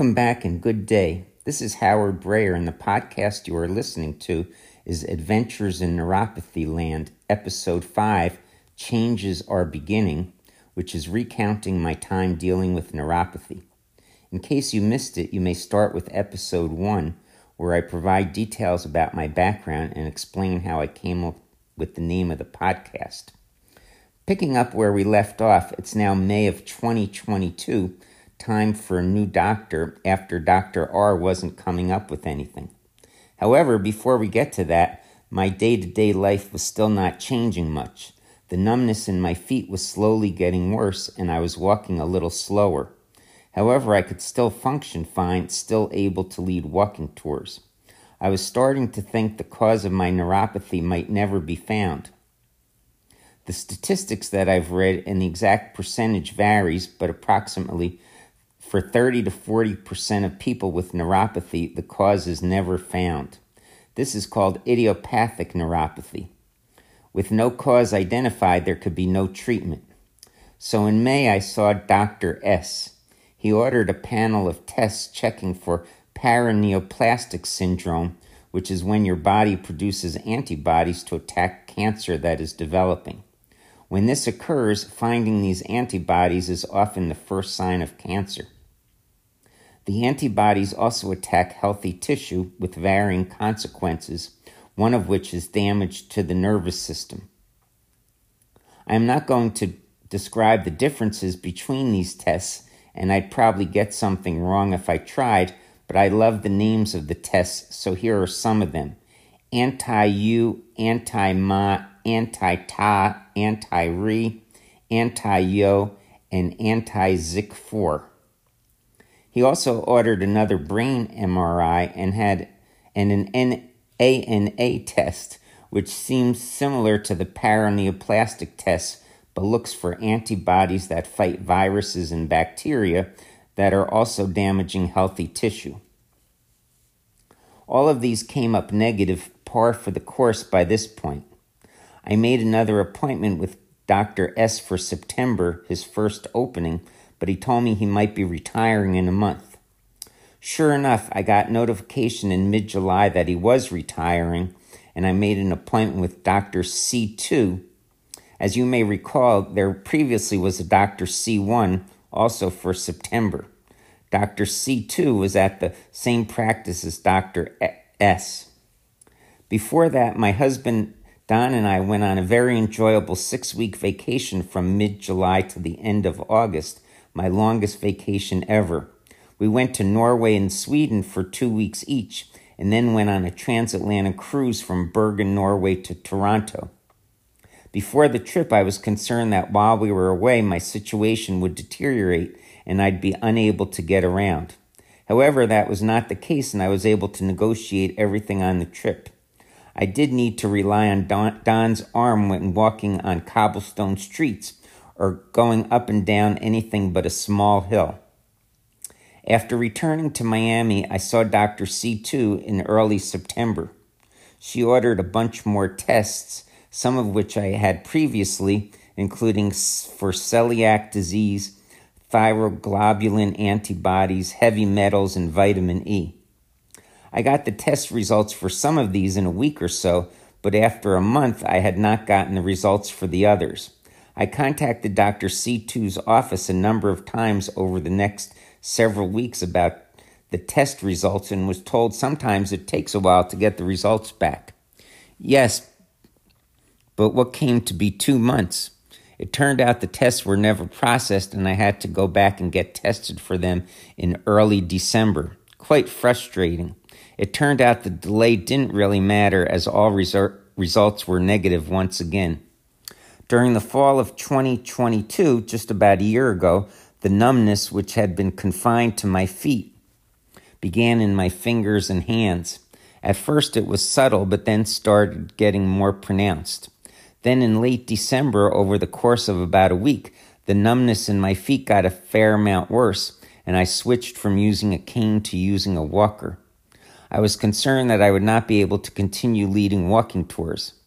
Welcome back and good day. This is Howard Breyer, and the podcast you are listening to is Adventures in Neuropathy Land, Episode 5 Changes Are Beginning, which is recounting my time dealing with neuropathy. In case you missed it, you may start with Episode 1, where I provide details about my background and explain how I came up with the name of the podcast. Picking up where we left off, it's now May of 2022 time for a new doctor after Dr. R wasn't coming up with anything. However, before we get to that, my day to day life was still not changing much. The numbness in my feet was slowly getting worse, and I was walking a little slower. However, I could still function fine, still able to lead walking tours. I was starting to think the cause of my neuropathy might never be found. The statistics that I've read and the exact percentage varies, but approximately for 30 to 40% of people with neuropathy, the cause is never found. This is called idiopathic neuropathy. With no cause identified, there could be no treatment. So in May, I saw Dr. S. He ordered a panel of tests checking for paraneoplastic syndrome, which is when your body produces antibodies to attack cancer that is developing. When this occurs, finding these antibodies is often the first sign of cancer. The antibodies also attack healthy tissue with varying consequences, one of which is damage to the nervous system. I am not going to describe the differences between these tests, and I'd probably get something wrong if I tried, but I love the names of the tests, so here are some of them anti Hu, anti Ma, anti Ta, anti Ri, anti Yo, and anti Zic 4. He also ordered another brain MRI and had and an ANA test, which seems similar to the paraneoplastic test, but looks for antibodies that fight viruses and bacteria that are also damaging healthy tissue. All of these came up negative, par for the course by this point. I made another appointment with Dr. S for September, his first opening, but he told me he might be retiring in a month. Sure enough, I got notification in mid July that he was retiring, and I made an appointment with Dr. C2. As you may recall, there previously was a Dr. C1 also for September. Dr. C2 was at the same practice as Dr. S. Before that, my husband Don and I went on a very enjoyable six week vacation from mid July to the end of August my longest vacation ever. We went to Norway and Sweden for two weeks each, and then went on a transatlantic cruise from Bergen, Norway to Toronto. Before the trip, I was concerned that while we were away, my situation would deteriorate and I'd be unable to get around. However, that was not the case, and I was able to negotiate everything on the trip. I did need to rely on Don, Don's arm when walking on cobblestone streets, or going up and down anything but a small hill. After returning to Miami, I saw Dr. C2 in early September. She ordered a bunch more tests, some of which I had previously, including for celiac disease, thyroglobulin antibodies, heavy metals, and vitamin E. I got the test results for some of these in a week or so, but after a month I had not gotten the results for the others. I contacted Dr. C2's office a number of times over the next several weeks about the test results and was told sometimes it takes a while to get the results back. Yes, but what came to be two months? It turned out the tests were never processed and I had to go back and get tested for them in early December. Quite frustrating. It turned out the delay didn't really matter as all resor- results were negative once again. During the fall of 2022, just about a year ago, the numbness, which had been confined to my feet, began in my fingers and hands. At first, it was subtle, but then started getting more pronounced. Then, in late December, over the course of about a week, the numbness in my feet got a fair amount worse, and I switched from using a cane to using a walker. I was concerned that I would not be able to continue leading walking tours.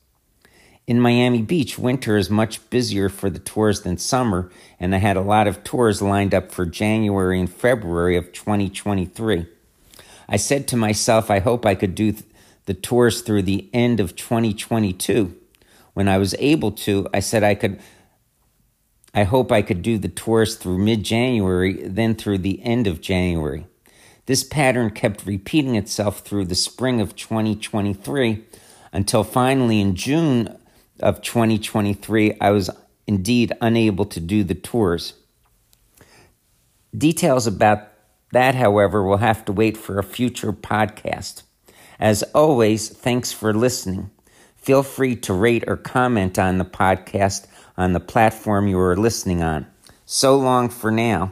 In Miami Beach, winter is much busier for the tours than summer, and I had a lot of tours lined up for January and February of 2023. I said to myself, I hope I could do the tours through the end of 2022. When I was able to, I said I could I hope I could do the tours through mid January, then through the end of January. This pattern kept repeating itself through the spring of 2023 until finally in June of 2023, I was indeed unable to do the tours. Details about that, however, will have to wait for a future podcast. As always, thanks for listening. Feel free to rate or comment on the podcast on the platform you are listening on. So long for now.